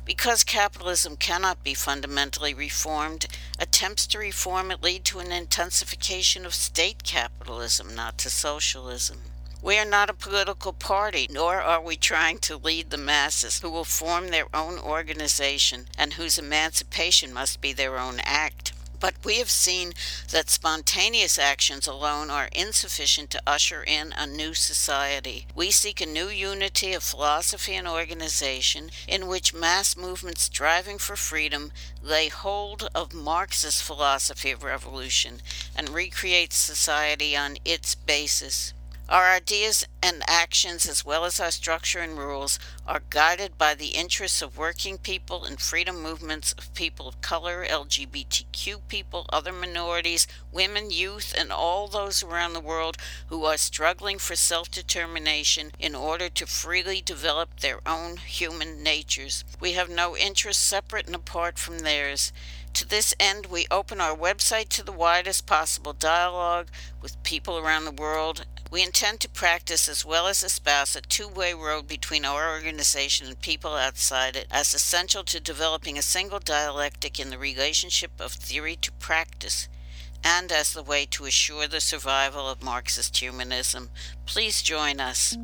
E: Because capitalism cannot be fundamentally reformed, attempts to reform it lead to an intensification of state capitalism, not to socialism. We are not a political party, nor are we trying to lead the masses who will form their own organization and whose emancipation must be their own act. But we have seen that spontaneous actions alone are insufficient to usher in a new society. We seek a new unity of philosophy and organization in which mass movements striving for freedom lay hold of Marx's philosophy of revolution and recreate society on its basis. Our ideas and actions, as well as our structure and rules, are guided by the interests of working people and freedom movements of people of color, LGBTQ people, other minorities, women, youth, and all those around the world who are struggling for self determination in order to freely develop their own human natures. We have no interests separate and apart from theirs. To this end, we open our website to the widest possible dialogue with people around the world we intend to practice as well as espouse a two way road between our organization and people outside it as essential to developing a single dialectic in the relationship of theory to practice and as the way to assure the survival of Marxist humanism. Please join us.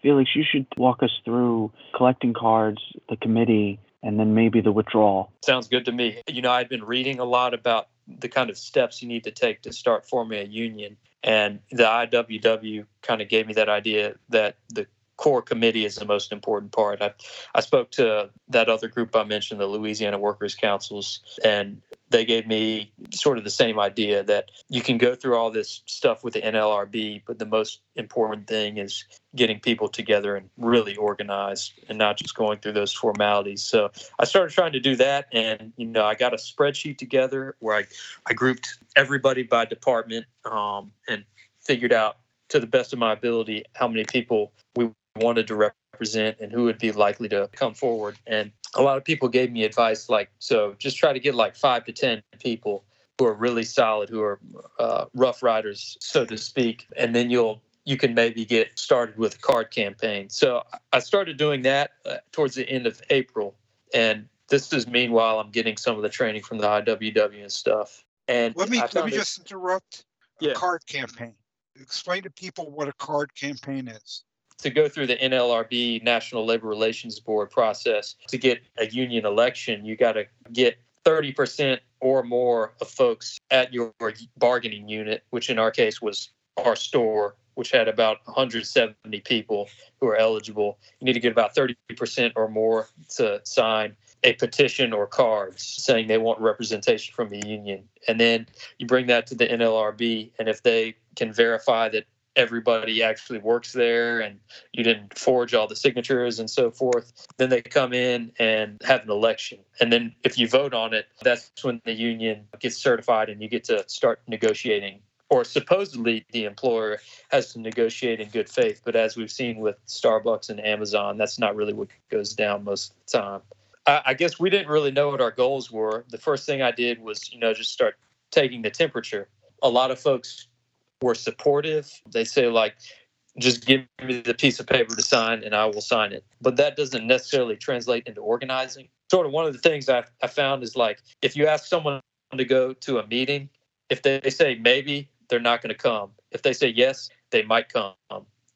D: Felix, you should walk us through collecting cards, the committee, and then maybe the withdrawal.
C: Sounds good to me. You know, I've been reading a lot about the kind of steps you need to take to start forming a union. And the IWW kind of gave me that idea that the core committee is the most important part. I, I spoke to that other group I mentioned, the Louisiana Workers Councils, and they gave me sort of the same idea that you can go through all this stuff with the NLRB, but the most important thing is getting people together and really organized and not just going through those formalities. So I started trying to do that and you know I got a spreadsheet together where I, I grouped everybody by department um, and figured out to the best of my ability how many people we wanted to represent and who would be likely to come forward. And a lot of people gave me advice like, so just try to get like five to 10 people who are really solid, who are uh, rough riders, so to speak, and then you'll you can maybe get started with a card campaign. So I started doing that uh, towards the end of April, and this is meanwhile I'm getting some of the training from the IWW and stuff. And
B: let me let me just interrupt.
C: Yeah.
B: card campaign. explain to people what a card campaign is.
C: To go through the NLRB National Labor Relations Board process to get a union election, you got to get 30% or more of folks at your bargaining unit, which in our case was our store, which had about 170 people who are eligible. You need to get about 30% or more to sign a petition or cards saying they want representation from the union. And then you bring that to the NLRB, and if they can verify that everybody actually works there and you didn't forge all the signatures and so forth, then they come in and have an election. And then if you vote on it, that's when the union gets certified and you get to start negotiating. Or supposedly the employer has to negotiate in good faith. But as we've seen with Starbucks and Amazon, that's not really what goes down most of the time. I, guess we didn't really know what our goals were. The first thing I did was, you know, just start taking the temperature. A lot of folks were supportive. They say, like, just give me the piece of paper to sign and I will sign it. But that doesn't necessarily translate into organizing. Sort of one of the things I, I found is like, if you ask someone to go to a meeting, if they say maybe, they're not going to come. If they say yes, they might come.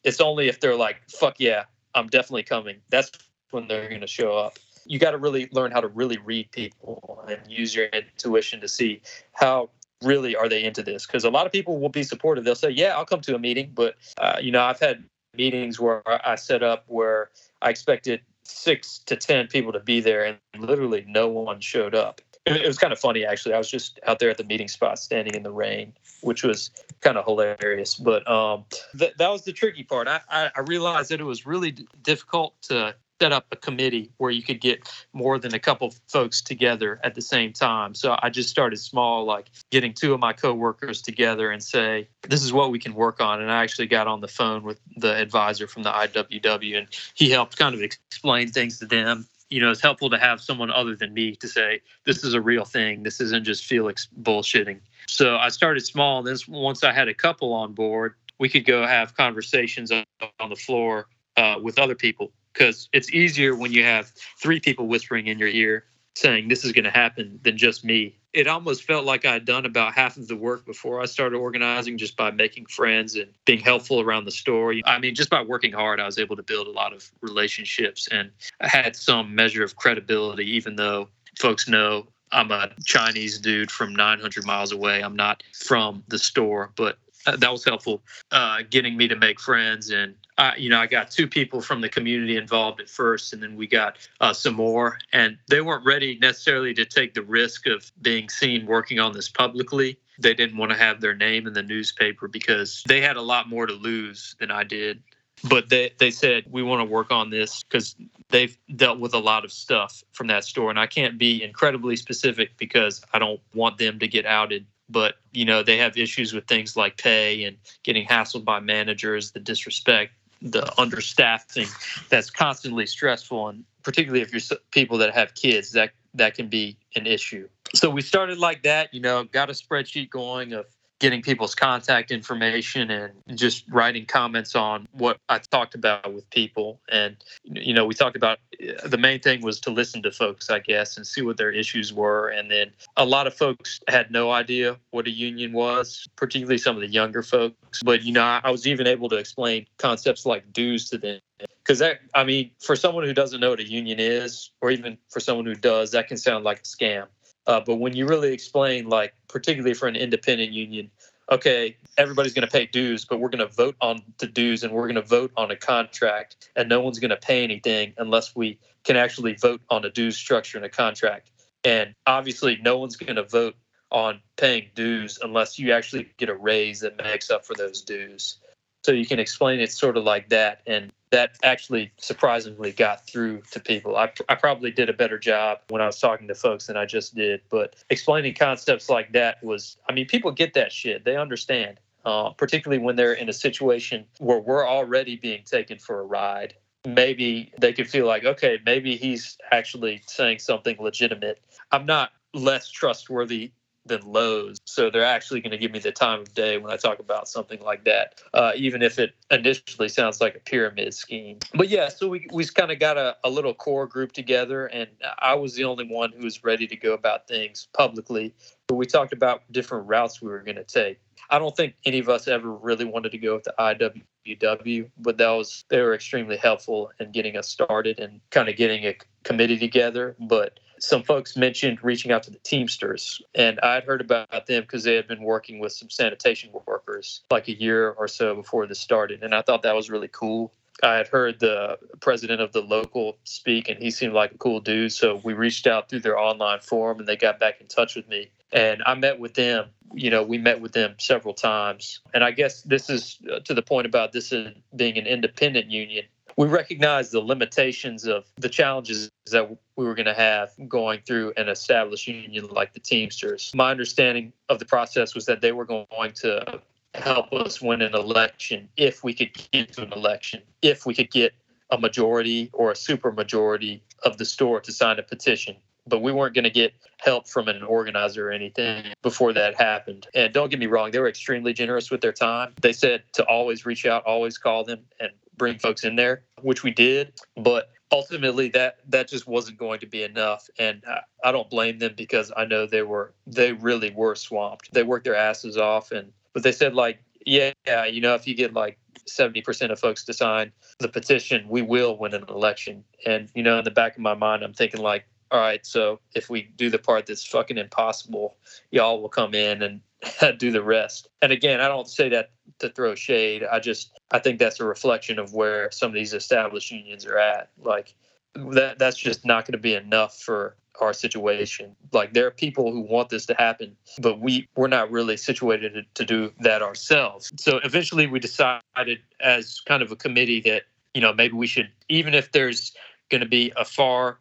C: It's only if they're like, fuck yeah, I'm definitely coming. That's when they're going to show up you got to really learn how to really read people and use your intuition to see how really are they into this? Because a lot of people will be supportive. They'll say yeah i'll come to a meeting but uh, you know i've had meetings where i set up where i expected six to ten people to be there and literally no one showed up. It, was kind of funny actually. I was just out there at the meeting spot standing in the rain which was kind of hilarious. But um, th- that was the tricky part. I, I, I realized that it was really d- difficult to set up a committee where you could get more than a couple folks together at the same time. So I just started small, like getting two of my coworkers together and say, this is what we can work on. And I actually got on the phone with the advisor from the IWW and he helped kind of explain things to them. You know, it's helpful to have someone other than me to say, this is a real thing. This isn't just Felix bullshitting. So I started small. Then once I had a couple on board, we could go have conversations on the floor uh, with other people because it's easier when you have three people whispering in your ear saying this is going to happen than just me. It almost felt like I had done about half of the work before I started organizing just by making friends and being helpful around the store. I mean, just by working hard, I was able to build a lot of relationships and I had some measure of credibility, even though folks know I'm a Chinese dude from 900 miles away. I'm not from the store, but that was helpful uh, getting me to make friends and I, you know, I got two people from the community involved at first, and then we got uh, some more, and they weren't ready necessarily to take the risk of being seen working on this publicly. They didn't want to have their name in the newspaper because they had a lot more to lose than I did. But they, they said, we want to work on this because they've dealt with a lot of stuff from that store. And I can't be incredibly specific because I don't want them to get outed but you know they have issues with things like pay and getting hassled by managers the disrespect the understaffing that's constantly stressful and particularly if you're people that have kids that that can be an issue. So we started like that you know got a spreadsheet going of getting people's contact information and just writing comments on what I talked about with people. And, you know, we talked about uh, the main thing was to listen to folks, I guess, and see what their issues were. And then a lot of folks had no idea what a union was, particularly some of the younger folks. But, you know, I was even able to explain concepts like dues to them because that i mean for someone who doesn't know what a union is or even for someone who does that can sound like a scam uh, but when you really explain, like particularly for an independent union, okay, everybody's going to pay dues, but we're going to vote on the dues and we're going to vote on a contract, and no one's going to pay anything unless we can actually vote on a dues structure in a contract. And obviously, no one's going to vote on paying dues unless you actually get a raise that makes up for those dues. So you can explain it sort of like that, and that actually surprisingly got through to people. I, I probably did a better job when I was talking to folks than I just did, but explaining concepts like that was, I mean, people get that shit. They understand, uh, particularly when they're in a situation where we're already being taken for a ride. Maybe they could feel like, okay, maybe he's actually saying something legitimate. I'm not less trustworthy than Lowe's. So they're actually going to give me the time of day when I talk about something like that, uh, even if it initially sounds like a pyramid scheme. But yeah, so we, we kind of got a, a little core group together, and I was the only one who was ready to go about things publicly. But we talked about different routes we were going to take. I don't think any of us ever really wanted to go with the IWW, but that was they were extremely helpful in getting us started and kind of getting a committee together. But some folks mentioned reaching out to the Teamsters, and I'd heard about them because they had been working with some sanitation workers like a year or so before this started, and I thought that was really cool. I had heard the president of the local speak, and he seemed like a cool dude. So we reached out through their online forum, and they got back in touch with me. And I met with them. You know, we met with them several times. And I guess this is uh, to the point about this being an independent union we recognized the limitations of the challenges that we were going to have going through an established union like the Teamsters. My understanding of the process was that they were going to help us win an election if we could get to an election, if we could get a majority or a super majority of the store to sign a petition. But we weren't going to get help from an organizer or anything before that happened. And don't get me wrong, they were extremely generous with their time. They said to always reach out, always call them, and bring folks in there, which we did. But ultimately, that that just wasn't going to be enough, and I, I don't blame them because I know they were they really were swamped. They worked their asses off, and but they said like, yeah, yeah, you know, if you get like 70% of folks to sign the petition, we will win an election. And, you know, in the back of my mind, I'm thinking, like, all right, so if we do the part that's fucking impossible, y'all will come in and do the rest. And again, I don't say that to throw shade. I just I think that's a reflection of where some of these established unions are at. Like that that's just not going to be enough for our situation. Like there are people who want this to happen, but we we're not really situated to, to do that ourselves. So eventually we decided as kind of a committee that you know maybe we should even if there's going to be a far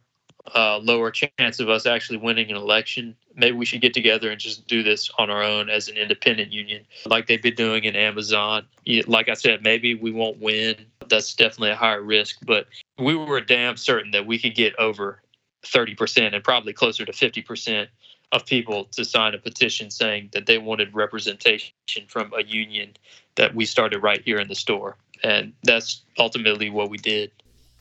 C: uh, lower chance of us actually winning an election. Maybe we should get together and just do this on our own as an independent union, like they've been doing in Amazon. Like I said, maybe we won't win. That's definitely a higher risk, but we were damn certain that we could get over 30% and probably closer to 50% of people to sign a petition saying that they wanted representation from a union that we started right here in the store. And that's ultimately what we did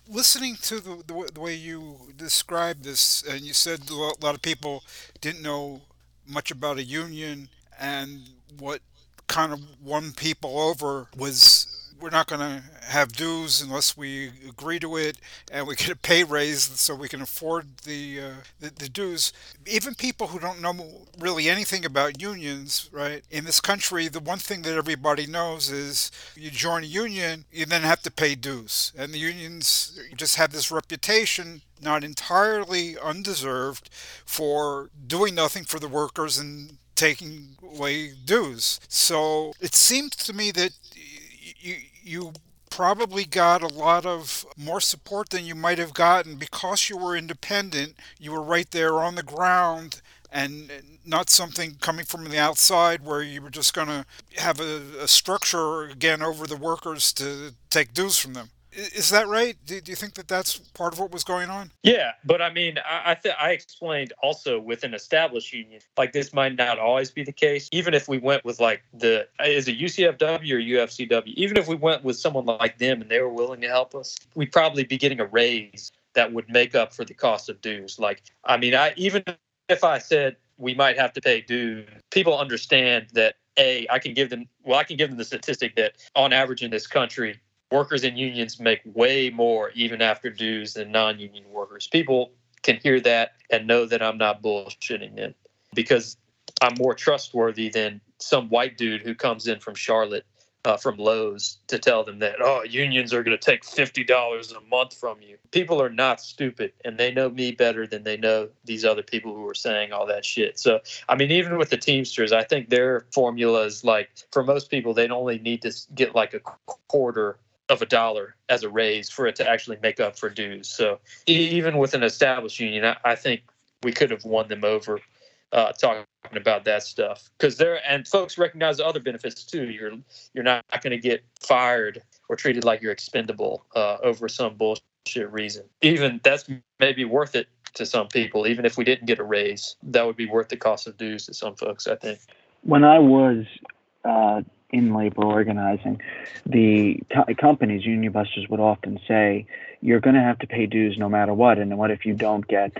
B: listening to the, the, the, way you described this, and you said a lot of people didn't know much about a union, and what kind of won people over was we're not going to have dues unless we agree to it and we get a pay raise so we can afford the, uh, the, the dues. Even people who don't know really anything about unions, right? In this country, the one thing that everybody knows is you join a union, you then have to pay dues, and the unions just have this reputation not entirely undeserved for doing nothing for the workers and taking away dues. So it seems to me that you you probably got a lot of more support than you might have gotten because you were independent. You were right there on the ground and not something coming from the outside where you were just going to have a, a, structure again over the workers to take dues from them. Is that right? Do, do you think that that's part of what was going on?
C: Yeah, but I mean, I I, th- I explained also with an established union, like this might not always be the case. Even if we went with like the is it UCFW or UFCW, even if we went with someone like them and they were willing to help us, we'd probably be getting a raise that would make up for the cost of dues. Like, I mean, I even if I said we might have to pay dues, people understand that a I can give them well I can give them the statistic that on average in this country workers in unions make way more even after dues than non-union workers. People can hear that and know that I'm not bullshitting them because I'm more trustworthy than some white dude who comes in from Charlotte uh, from Lowe's to tell them that oh unions are going to take fifty dollars a month from you. People are not stupid, and they know me better than they know these other people who are saying all that shit. So I mean, even with the Teamsters, I think their formula is like for most people, they'd only need to get like a quarter of a dollar as a raise for it to actually make up for dues. So even with an established union, I, I think we could have won them over uh, talking about that stuff because there and folks recognize the other benefits too. You're you're not going to get fired or treated like you're expendable uh, over some bullshit reason. Even that's maybe worth it to some people. Even if we didn't get a raise, that would be worth the cost of dues to some folks, I think.
D: When I was uh, in labor organizing, the co- companies, union busters, would often say, "You're going to have to pay dues no matter what." And what if you don't get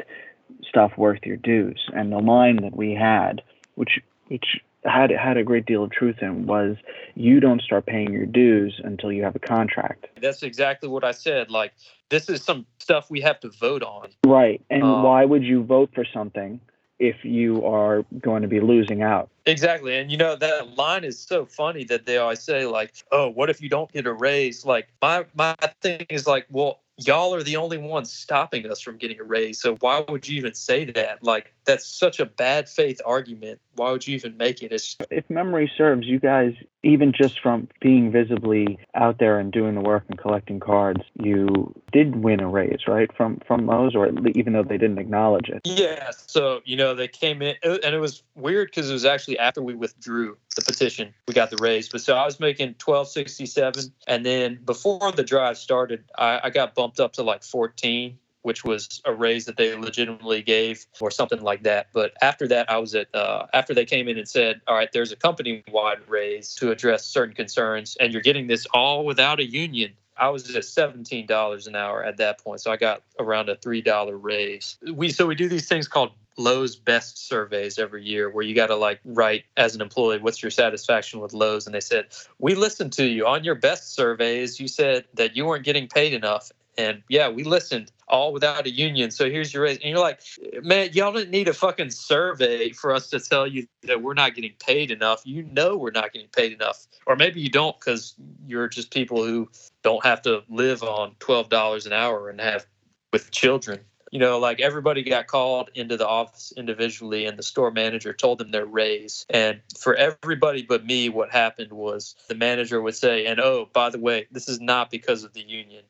D: stuff worth your dues? And the line that we had, which which had had a great deal of truth in, was, "You don't start paying your dues until you have a contract."
C: That's exactly what I said. Like this is some stuff we have to vote on.
D: Right. And
C: Um,
D: why would you vote for something if you are going to be losing out?
C: Exactly. And you know, that line is so funny that they always say, like, oh, what if you don't get a raise? Like my my thing is like, well, y'all are the only ones stopping us from getting a raise. So why would you even say that? Like that's such a bad faith argument. Why would you even make it? It's
D: If memory serves, you guys, even just from being visibly out there and doing the work and collecting cards, you did win a raise, right? From from those, or even though they didn't acknowledge it.
C: Yeah, so you know they came in, and it was weird because it was actually after we withdrew the petition, we got the raise. But so I was making twelve sixty seven, and then before the drive started, I, I got bumped up to like fourteen, which was a raise that they legitimately gave or something like that. But after that, I was at uh, after they came in and said, "All right, there's a company wide raise to address certain concerns, and you're getting this all without a union." I was at seventeen dollars an hour at that point, so I got around a three dollar raise. We so we do these things called Lowe's best surveys every year where you got to like write as an employee what's your satisfaction with Lowe's and they said we listened to you on your best surveys you said that you weren't getting paid enough and yeah we listened all without a union so here's your raise and you're like man y'all didn't need a fucking survey for us to tell you that we're not getting paid enough you know we're not getting paid enough or maybe you don't because you're just people who don't have to live on $12 an hour and have with children you know, like everybody got called into the office individually, and the store manager told them their raise. And for everybody but me, what happened was the manager would say, and oh, by the way, this is not because of the union.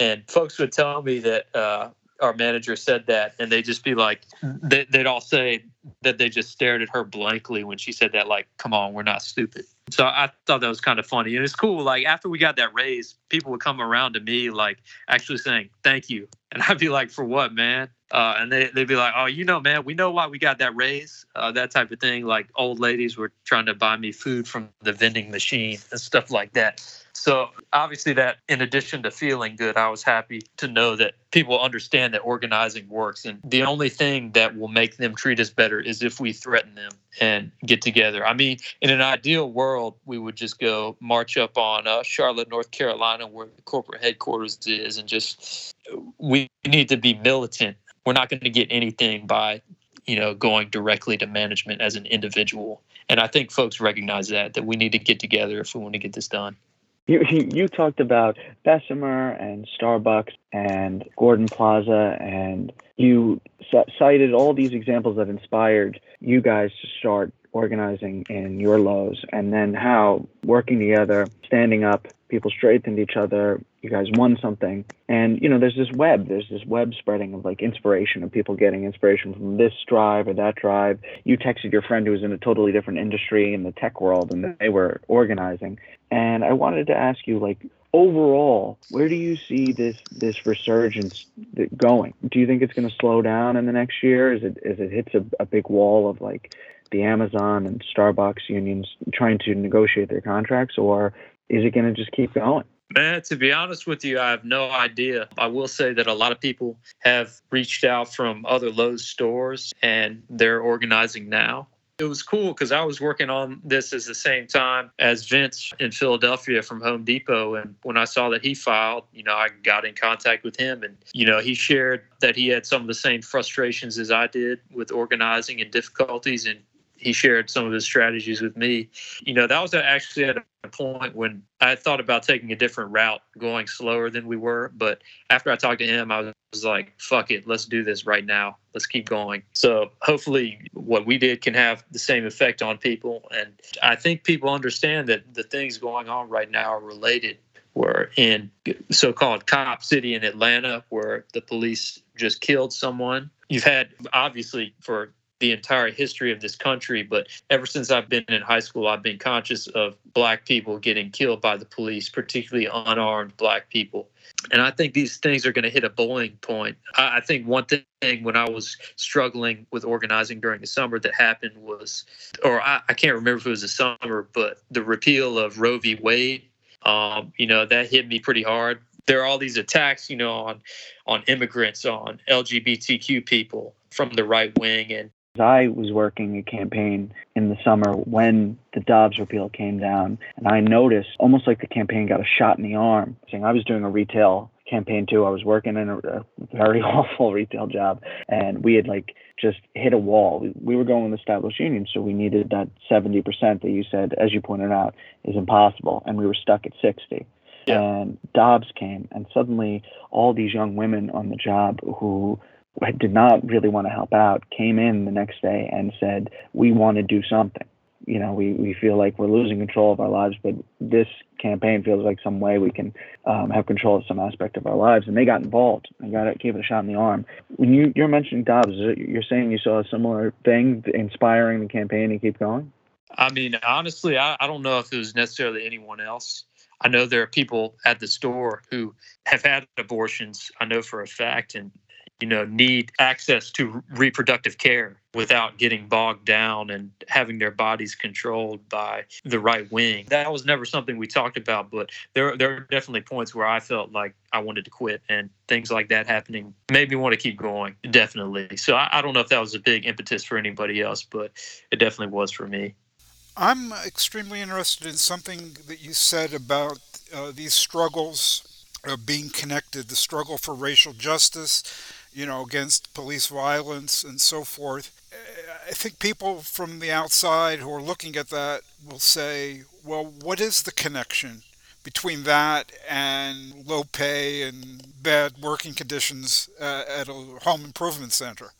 C: And folks would tell me that uh, our manager said that, and they'd just be like, they, they'd all say that they just stared at her blankly when she said that, like, come on, we're not stupid. So I thought that was kind of funny. And it's cool. Like, after we got that raise, people would come around to me, like, actually saying, thank you. And I'd be like, for what, man? Uh, and they, they'd be like, oh, you know, man, we know why we got that raise, uh, that type of thing. Like, old ladies were trying to buy me food from the vending machine and stuff like that. So obviously, that in addition to feeling good, I was happy to know that people understand that organizing works. And the only thing that will make them treat us better is if we threaten them and get together. I mean, in an ideal world, we would just go march up on uh, Charlotte, North Carolina, where the corporate headquarters is, and just we need to be militant. We're not going to get anything by you know going directly to management as an individual. And I think folks recognize that that we need to get together if we want to get this done.
D: You, you talked about Bessemer and Starbucks and Gordon Plaza, and you cited all these examples that inspired you guys to start organizing in your Lowe's, and then how working together, standing up, people strengthened each other. You guys won something, and you know there's this web, there's this web spreading of like inspiration of people getting inspiration from this drive or that drive. You texted your friend who was in a totally different industry in the tech world, and they were organizing. And I wanted to ask you, like, overall, where do you see this this resurgence going? Do you think it's going to slow down in the next year? Is it is it hits a, a big wall of like the Amazon and Starbucks unions trying to negotiate their contracts, or is it going to just keep going?
C: Man, to be honest with you, I have no idea. I will say that a lot of people have reached out from other Lowe's stores and they're organizing now. It was cool because I was working on this at the same time as Vince in Philadelphia from Home Depot. And when I saw that he filed, you know, I got in contact with him and, you know, he shared that he had some of the same frustrations as I did with organizing and difficulties. And he shared some of his strategies with me. You know, that was actually at a point when I thought about taking a different route, going slower than we were. But after I talked to him, I was like, fuck it, let's do this right now. Let's keep going. So hopefully, what we did can have the same effect on people. And I think people understand that the things going on right now are related. We're in so called Cop City in Atlanta, where the police just killed someone. You've had, obviously, for the entire history of this country, but ever since I've been in high school, I've been conscious of black people getting killed by the police, particularly unarmed black people. And I think these things are going to hit a boiling point. I, think one thing when I was struggling with organizing during the summer that happened was, or I, I can't remember if it was the summer, but the repeal of Roe v. Wade. Um, you know, that hit me pretty hard. There are all these attacks, you know, on on immigrants, on LGBTQ people from the right wing, and
D: I was working a campaign in the summer when the Dobbs repeal came down, and I noticed almost like the campaign got a shot in the arm. Saying I was doing a retail campaign too. I was working in a, a very awful retail job, and we had like just hit a wall. We, we were going with established unions, so we needed that 70% that you said, as you pointed out, is impossible, and we were stuck at 60. Yeah. And Dobbs came, and suddenly all these young women on the job who did not really want to help out came in the next day and said, We want to do something. You know, we, we feel like we're losing control of our lives, but this campaign feels like some way we can um, have control of some aspect of our lives. And they got involved and got it, gave it a shot in the arm. When you, you're mentioning Dobbs, you're saying you saw a similar thing inspiring the campaign to keep going?
C: I mean, honestly, I, I don't know if it was necessarily anyone else. I know there are people at the store who have had abortions. I know for a fact, and you know, need access to reproductive care without getting bogged down and having their bodies controlled by the right wing. That was never something we talked about, but there there are definitely points where I felt like I wanted to quit and things like that happening made me want to keep going. Definitely. So I, I don't know if that was a big impetus for anybody else, but it definitely was for me.
B: I'm extremely interested in something that you said about uh, these struggles uh, being connected, the struggle for racial justice you know, against police violence and so forth. I think people from the outside who are looking at that will say, well, what is the connection between that and low pay and bad working conditions uh, at a home improvement center?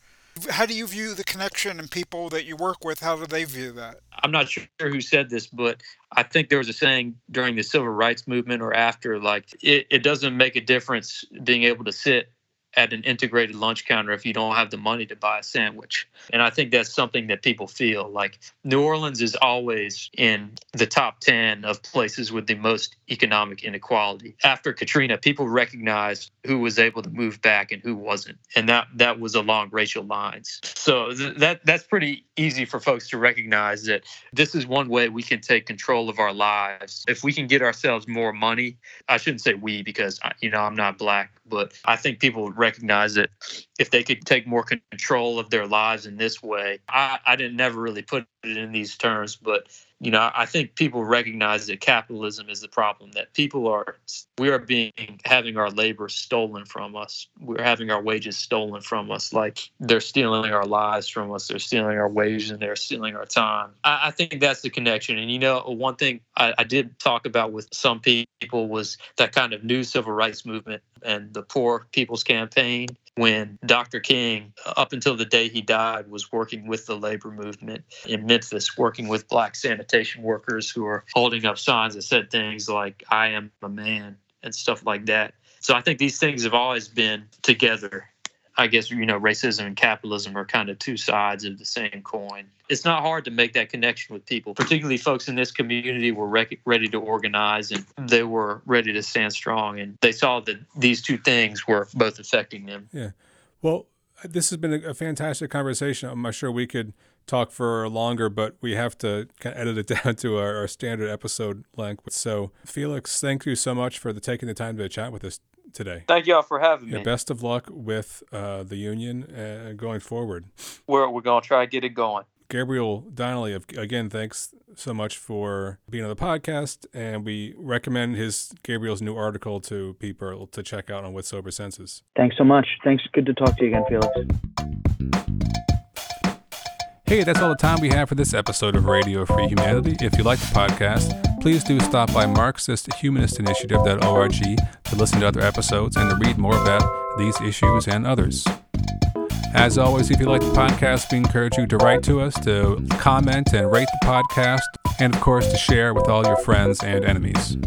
B: How do you view the connection and people that you work with? How do they view that?
C: I'm not sure who said this, but I think there was a saying during the civil rights movement or after, like, it, it doesn't make a difference being able to sit at an integrated lunch counter if you don't have the money to buy a sandwich. And I think that's something that people feel like New Orleans is always in the top 10 of places with the most economic inequality. After Katrina, people recognized who was able to move back and who wasn't. And that that was along racial lines. So th- that that's pretty easy for folks to recognize that this is one way we can take control of our lives. If we can get ourselves more money, I shouldn't say we because you know I'm not black, but I think people recognize that if they could take more control of their lives in this way, I, I didn't never really put it in these terms, but you know, I think people recognize that capitalism is the problem. That people are, we are being having our labor stolen from us. We're having our wages stolen from us. Like they're stealing our lives from us. They're stealing our wages and they're stealing our time. I, I think that's the connection. And you know, one thing I, I did talk about with some people was that kind of new civil rights movement and the Poor People's Campaign when Dr. King, up until the day he died, was working with the labor movement in Memphis, working with black sanitation workers who are holding up signs that said things like, I am a man, and stuff like that. So I think these things have always been together. I guess, you know, racism and capitalism are kind of two sides of the same coin. It's not hard to make that connection with people, particularly folks in this community were re- ready to organize and they were ready to stand strong. And they saw that these two things were both affecting them.
A: Yeah. Well, this has been a, fantastic conversation. I'm sure we could talk for longer, but we have to kind of edit it down to our, our, standard episode length. So, Felix, thank you so much for the, taking the time to chat with us today.
C: Thank y'all for having
A: yeah,
C: me.
A: Best of luck with uh, the union uh, going forward.
C: We're, we're going to try to get it going.
A: Gabriel Donnelly, again, thanks so much for being on the podcast. And we recommend his Gabriel's new article to people to check out on With Sober Senses.
D: Thanks so much. Thanks. Good to talk to you again, Felix.
A: Hey, that's all the time we have for this episode of Radio Free Humanity. If you like the podcast, please do stop by MarxistHumanistInitiative.org to listen to other episodes and to read more about these issues and others. As always, if you like the podcast, we encourage you to write to us, to comment and rate the podcast, and of course, to share with all your friends and enemies.